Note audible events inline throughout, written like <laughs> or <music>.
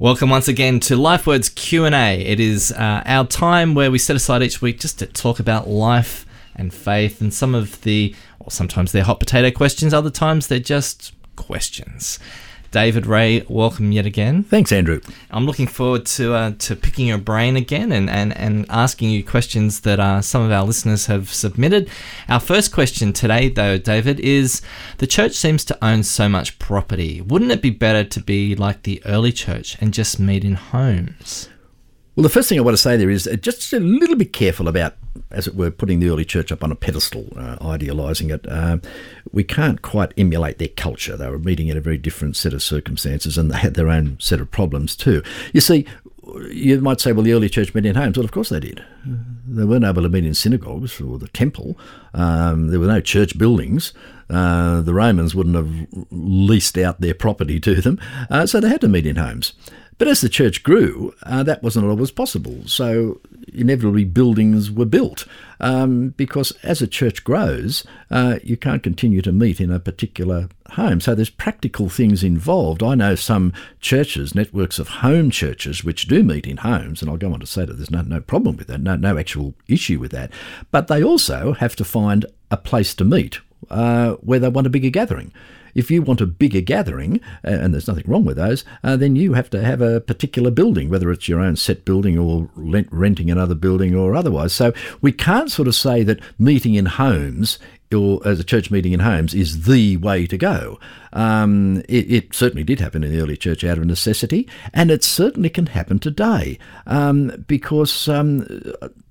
Welcome once again to LifeWords Q&A. It is uh, our time where we set aside each week just to talk about life and faith and some of the, well, sometimes they're hot potato questions, other times they're just questions. David Ray, welcome yet again. Thanks, Andrew. I'm looking forward to uh, to picking your brain again and, and, and asking you questions that uh, some of our listeners have submitted. Our first question today, though, David, is the church seems to own so much property. Wouldn't it be better to be like the early church and just meet in homes? Well, the first thing I want to say there is uh, just a little bit careful about, as it were, putting the early church up on a pedestal, uh, idealising it. Uh, we can't quite emulate their culture. They were meeting in a very different set of circumstances and they had their own set of problems too. You see, you might say, well, the early church met in homes. Well, of course they did. They weren't able to meet in synagogues or the temple. Um, there were no church buildings. Uh, the Romans wouldn't have leased out their property to them. Uh, so they had to meet in homes. But as the church grew, uh, that wasn't always possible. So inevitably, buildings were built um, because as a church grows, uh, you can't continue to meet in a particular home. So there's practical things involved. I know some churches, networks of home churches, which do meet in homes, and I'll go on to say that there's no, no problem with that, no, no actual issue with that. But they also have to find a place to meet uh, where they want a bigger gathering. If you want a bigger gathering, uh, and there's nothing wrong with those, uh, then you have to have a particular building, whether it's your own set building or rent, renting another building or otherwise. So we can't sort of say that meeting in homes or as a church meeting in homes is the way to go. Um, it, it, certainly did happen in the early church out of necessity, and it certainly can happen today um, because um,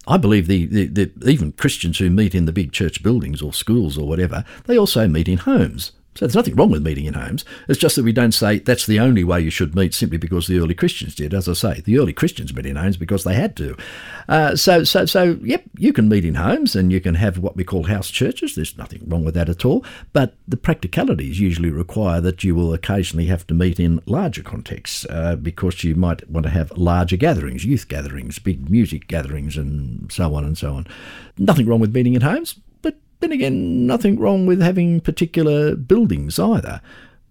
I believe the, the, the, even Christians who meet in the big church buildings or schools or whatever, they also meet in homes. So there's nothing wrong with meeting in homes. It's just that we don't say that's the only way you should meet simply because the early Christians did. As I say, the early Christians met in homes because they had to. Uh, so, so, so, yep, you can meet in homes and you can have what we call house churches. There's nothing wrong with that at all. But the practicalities usually require that you will occasionally have to meet in larger contexts uh, because you might want to have larger gatherings, youth gatherings, big music gatherings, and so on and so on. Nothing wrong with meeting in homes then again, nothing wrong with having particular buildings either.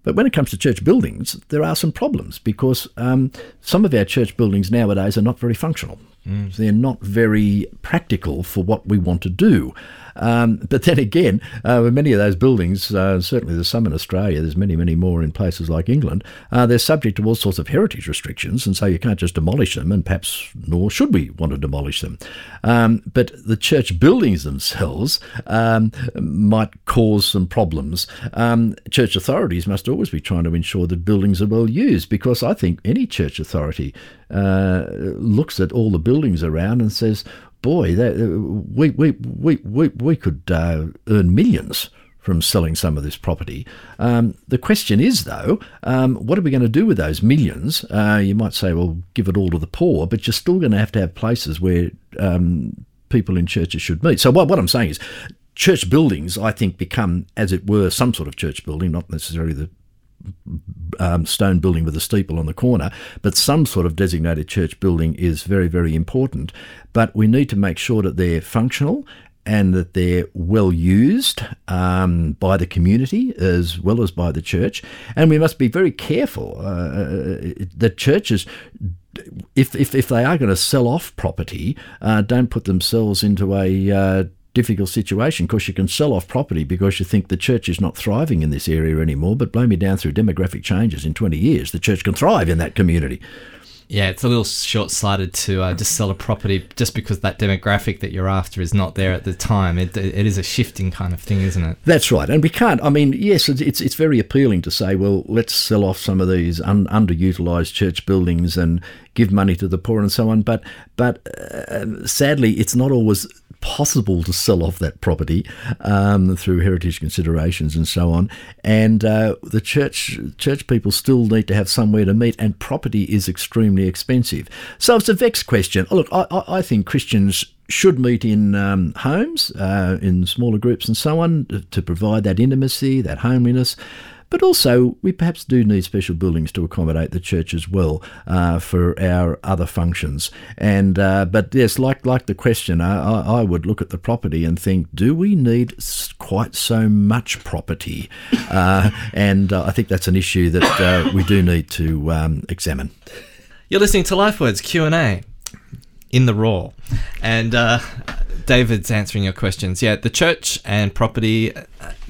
But when it comes to church buildings, there are some problems because um, some of our church buildings nowadays are not very functional. Mm. They're not very practical for what we want to do. Um, but then again, uh, many of those buildings, uh, certainly there's some in Australia, there's many, many more in places like England, uh, they're subject to all sorts of heritage restrictions, and so you can't just demolish them, and perhaps nor should we want to demolish them. Um, but the church buildings themselves um, might cause some problems. Um, church authorities must always be trying to ensure that buildings are well used, because I think any church authority uh, looks at all the buildings around and says, boy, that, uh, we, we, we, we, we could uh, earn millions from selling some of this property. Um, the question is, though, um, what are we going to do with those millions? Uh, you might say, well, give it all to the poor, but you're still going to have to have places where um, people in churches should meet. So, what, what I'm saying is, church buildings, I think, become, as it were, some sort of church building, not necessarily the um, stone building with a steeple on the corner, but some sort of designated church building is very, very important. But we need to make sure that they're functional and that they're well used um, by the community as well as by the church. And we must be very careful uh, uh that churches if, if, if they are going to sell off property, uh, don't put themselves into a uh, difficult situation because you can sell off property because you think the church is not thriving in this area anymore, but blow me down through demographic changes in 20 years, the church can thrive in that community. Yeah, it's a little short sighted to uh, just sell a property just because that demographic that you're after is not there at the time. It, it is a shifting kind of thing, isn't it? That's right. And we can't, I mean, yes, it's, it's very appealing to say, well, let's sell off some of these un, underutilized church buildings and give money to the poor and so on. But, but uh, sadly, it's not always possible to sell off that property um, through heritage considerations and so on. And uh, the church church people still need to have somewhere to meet, and property is extremely expensive. So it's a vexed question. Look, I, I think Christians should meet in um, homes, uh, in smaller groups, and so on, to provide that intimacy, that homeliness. But also, we perhaps do need special buildings to accommodate the church as well uh, for our other functions. And uh, but yes, like like the question, I, I would look at the property and think, do we need quite so much property? Uh, <laughs> and uh, I think that's an issue that uh, we do need to um, examine. You're listening to LifeWords Q and A in the raw, and uh, David's answering your questions. Yeah, the church and property. uh,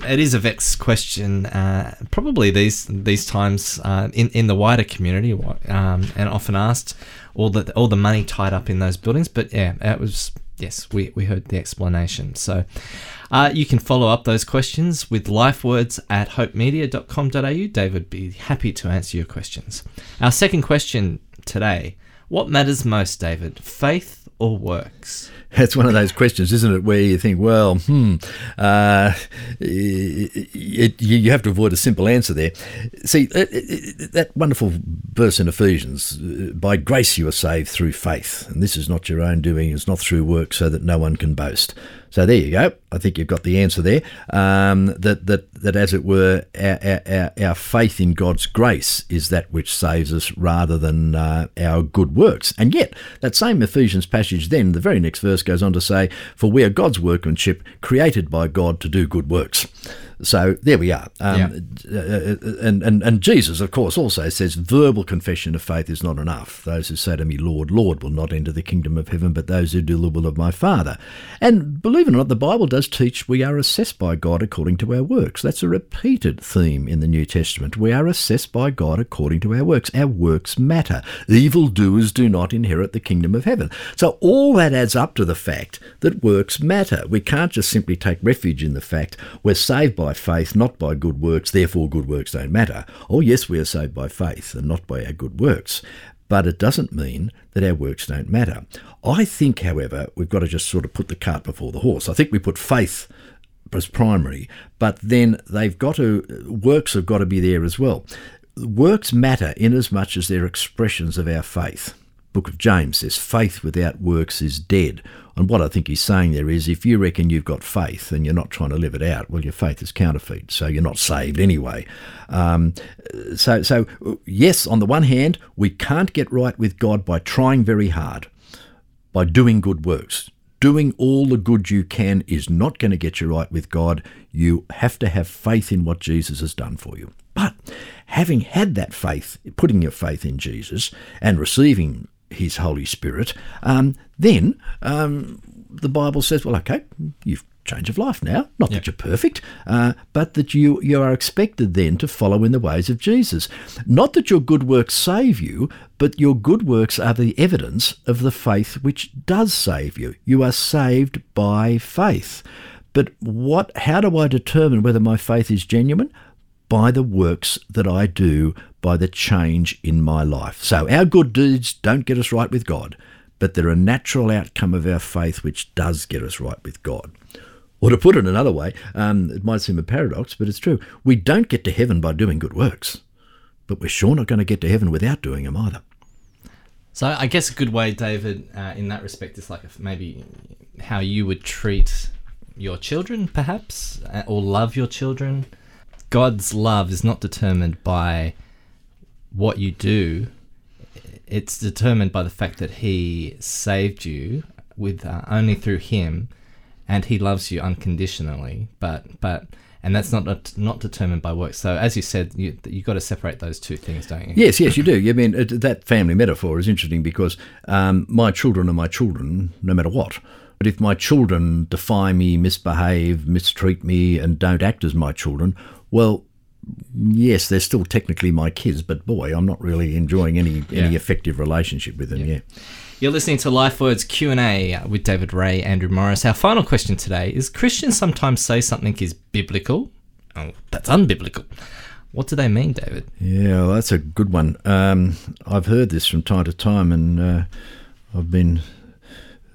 It is a vexed question, uh, probably these these times uh, in in the wider community, um, and often asked all the all the money tied up in those buildings. But yeah, it was yes, we we heard the explanation. So. Uh, you can follow up those questions with lifewords at hopemedia.com.au. David would be happy to answer your questions. Our second question today What matters most, David? Faith or works? <laughs> It's one of those questions, isn't it, where you think, well, hmm, uh, it, you have to avoid a simple answer there. See, that wonderful verse in Ephesians, uh, by grace you are saved through faith, and this is not your own doing, it's not through work, so that no one can boast. So there you go. I think you've got the answer there. Um, that that that as it were, our, our, our faith in God's grace is that which saves us, rather than uh, our good works. And yet, that same Ephesians passage, then the very next verse goes on to say, "For we are God's workmanship, created by God to do good works." So there we are. Um, yeah. uh, and, and, and Jesus, of course, also says verbal confession of faith is not enough. Those who say to me, Lord, Lord, will not enter the kingdom of heaven, but those who do the will of my Father. And believe it or not, the Bible does teach we are assessed by God according to our works. That's a repeated theme in the New Testament. We are assessed by God according to our works. Our works matter. Evil doers do not inherit the kingdom of heaven. So all that adds up to the fact that works matter. We can't just simply take refuge in the fact we're saved by by faith, not by good works, therefore good works don't matter. Oh, yes, we are saved by faith and not by our good works. But it doesn't mean that our works don't matter. I think, however, we've got to just sort of put the cart before the horse. I think we put faith as primary, but then they've got to, works have got to be there as well. Works matter in as much as they're expressions of our faith. Book of James says, faith without works is dead. And what I think he's saying there is if you reckon you've got faith and you're not trying to live it out, well, your faith is counterfeit, so you're not saved anyway. Um, so, so, yes, on the one hand, we can't get right with God by trying very hard, by doing good works. Doing all the good you can is not going to get you right with God. You have to have faith in what Jesus has done for you. But having had that faith, putting your faith in Jesus and receiving his Holy Spirit, um, then um, the Bible says, well, okay, you've change of life now. Not yep. that you're perfect, uh, but that you, you are expected then to follow in the ways of Jesus. Not that your good works save you, but your good works are the evidence of the faith which does save you. You are saved by faith. But what? How do I determine whether my faith is genuine? By the works that I do by the change in my life. So our good deeds don't get us right with God, but they're a natural outcome of our faith which does get us right with God. Or to put it another way, um, it might seem a paradox, but it's true. We don't get to heaven by doing good works, but we're sure not going to get to heaven without doing them either. So I guess a good way, David, uh, in that respect, is like maybe how you would treat your children, perhaps, uh, or love your children. God's love is not determined by what you do, it's determined by the fact that He saved you with uh, only through Him, and He loves you unconditionally. But but and that's not not determined by works. So as you said, you you got to separate those two things, don't you? Yes, yes, you do. I mean that family metaphor is interesting because um, my children are my children, no matter what. But if my children defy me, misbehave, mistreat me, and don't act as my children, well, yes, they're still technically my kids, but boy, I'm not really enjoying any yeah. any effective relationship with them. Yeah. yeah. You're listening to LifeWords Q and A with David Ray, Andrew Morris. Our final question today is: Christians sometimes say something is biblical. Oh, that's unbiblical. What do they mean, David? Yeah, well, that's a good one. Um, I've heard this from time to time, and uh, I've been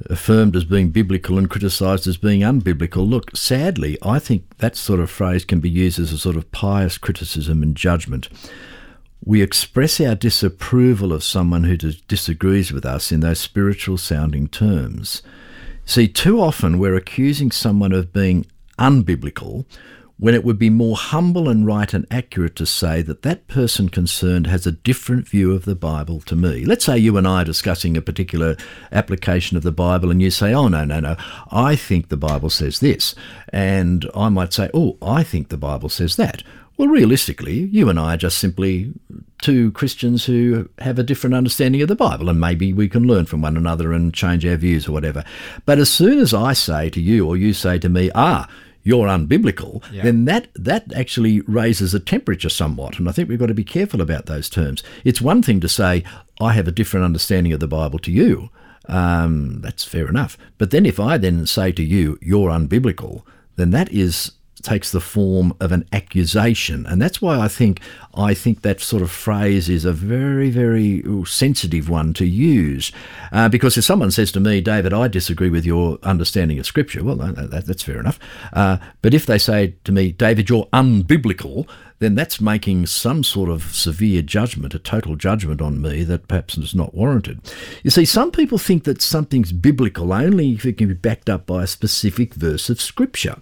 affirmed as being biblical and criticised as being unbiblical. Look, sadly, I think that sort of phrase can be used as a sort of pious criticism and judgment. We express our disapproval of someone who disagrees with us in those spiritual sounding terms. See, too often we're accusing someone of being unbiblical when it would be more humble and right and accurate to say that that person concerned has a different view of the Bible to me. Let's say you and I are discussing a particular application of the Bible, and you say, Oh, no, no, no, I think the Bible says this. And I might say, Oh, I think the Bible says that. Well, realistically, you and I are just simply two Christians who have a different understanding of the Bible, and maybe we can learn from one another and change our views or whatever. But as soon as I say to you, or you say to me, ah, you're unbiblical, yeah. then that that actually raises a temperature somewhat. And I think we've got to be careful about those terms. It's one thing to say, I have a different understanding of the Bible to you. Um, that's fair enough. But then if I then say to you, you're unbiblical, then that is takes the form of an accusation, and that's why I think I think that sort of phrase is a very very sensitive one to use, uh, because if someone says to me, David, I disagree with your understanding of Scripture, well, that, that's fair enough. Uh, but if they say to me, David, you're unbiblical, then that's making some sort of severe judgment, a total judgment on me that perhaps is not warranted. You see, some people think that something's biblical only if it can be backed up by a specific verse of Scripture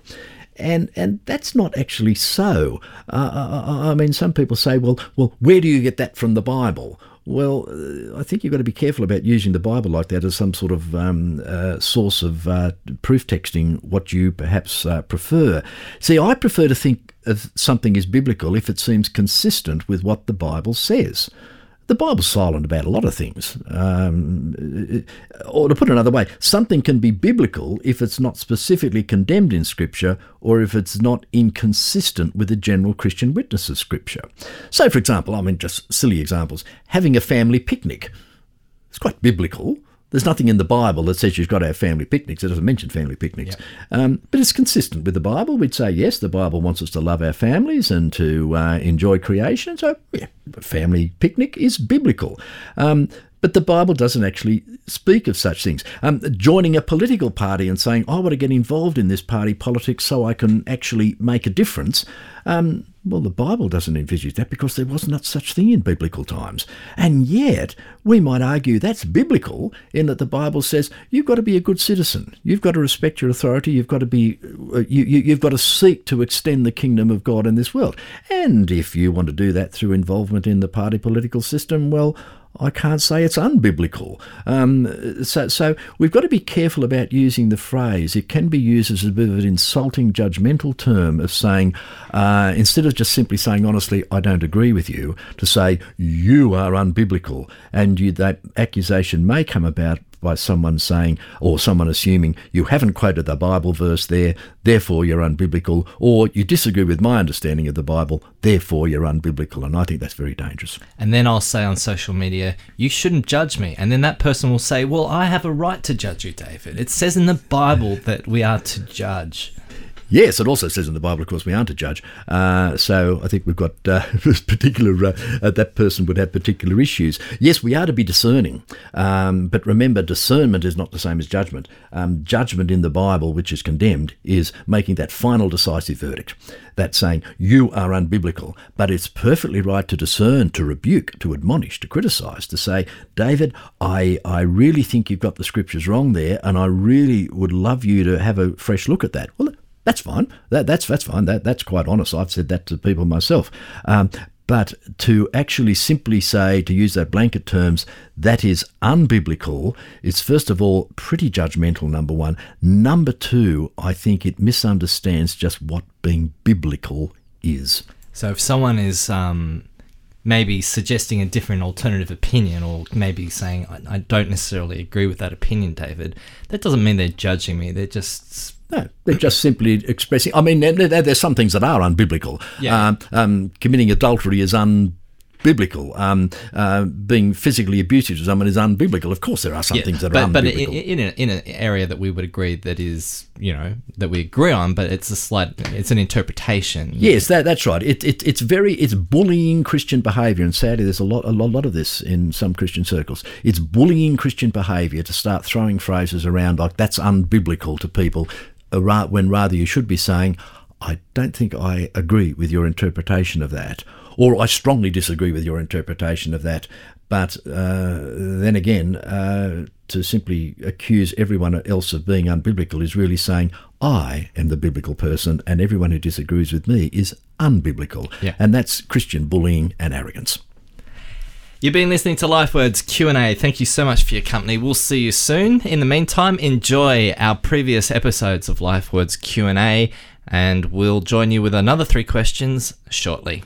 and and that's not actually so. Uh, I, uh, uh, I mean, some people say, well, well, where do you get that from the Bible? Well, uh, I think you've got to be careful about using the Bible like that as some sort of um, uh, source of uh, proof texting what you perhaps uh, prefer. See, I prefer to think of something as biblical if it seems consistent with what the Bible says the Bible's silent about a lot of things. Um, or to put it another way, something can be biblical if it's not specifically condemned in Scripture or if it's not inconsistent with the general Christian witness of Scripture. So, for example, I mean, just silly examples, having a family picnic. It's quite biblical. There's nothing in the Bible that says you've got to have family picnics. It doesn't mention family picnics. Um, but it's consistent with the Bible. We'd say, yes, the Bible wants us to love our families and to uh, enjoy creation. So, yeah, family picnic is biblical. Um, but the Bible doesn't actually speak of such things. Um, joining a political party and saying, I want to get involved in this party politics so I can actually make a difference. Um, well, the Bible doesn't envisage that because there was not such thing in biblical times. And yet, we might argue that's biblical in that the Bible says you've got to be a good citizen. You've got to respect your authority. You've got to be, uh, you, you, you've got to seek to extend the kingdom of God in this world. And if you want to do that through involvement in the party political system, well, I can't say it's unbiblical. Um, so, so we've got to be careful about using the phrase. It can be used as a bit of an insulting, judgmental term of saying, uh, instead of just simply saying, honestly, I don't agree with you, to say, you are unbiblical. And you, that accusation may come about by someone saying or someone assuming you haven't quoted the Bible verse there, therefore you're unbiblical, or you disagree with my understanding of the Bible, therefore you're unbiblical. And I think that's very dangerous. And then I'll say on social media, you shouldn't judge me. And then that person will say, well, I have a right to judge you, David. It says in the Bible that we are to judge. Yes, it also says in the Bible, of course, we aren't a judge. Uh, so I think we've got uh, <laughs> particular, uh, uh, that person would have particular issues. Yes, we are to be discerning. Um, but remember, discernment is not the same as judgment. Um, judgment in the Bible, which is condemned, is making that final decisive verdict. That's saying, you are unbiblical. But it's perfectly right to discern, to rebuke, to admonish, to criticize, to say, David, I, I really think you've got the scriptures wrong there, and I really would love you to have a fresh look at that. Well, that's fine. That, that's that's fine. That that's quite honest. I've said that to people myself. Um, but to actually simply say, to use that blanket terms, that is unbiblical, is first of all pretty judgmental, number one. Number two, I think it misunderstands just what being biblical is. So if someone is um, maybe suggesting a different alternative opinion or maybe saying, I, I don't necessarily agree with that opinion, David, that doesn't mean they're judging me. They're just no, they're just simply expressing. I mean, there's some things that are unbiblical. Yeah. Um, um, committing adultery is unbiblical. Um, uh, being physically abusive to someone is unbiblical. Of course, there are some yeah, things that but, are unbiblical. But in, in, in, an area that we would agree that is, you know, that we agree on, but it's a slight, it's an interpretation. Yes, that, that's right. It, it, it's very, it's bullying Christian behaviour, and sadly, there's a lot, a lot, a lot of this in some Christian circles. It's bullying Christian behaviour to start throwing phrases around like that's unbiblical to people when rather you should be saying, I don't think I agree with your interpretation of that, or I strongly disagree with your interpretation of that. But uh, then again, uh, to simply accuse everyone else of being unbiblical is really saying, I am the biblical person, and everyone who disagrees with me is unbiblical. Yeah. And that's Christian bullying and arrogance. You've been listening to LifeWords Q&A. Thank you so much for your company. We'll see you soon. In the meantime, enjoy our previous episodes of LifeWords Q&A and we'll join you with another three questions shortly.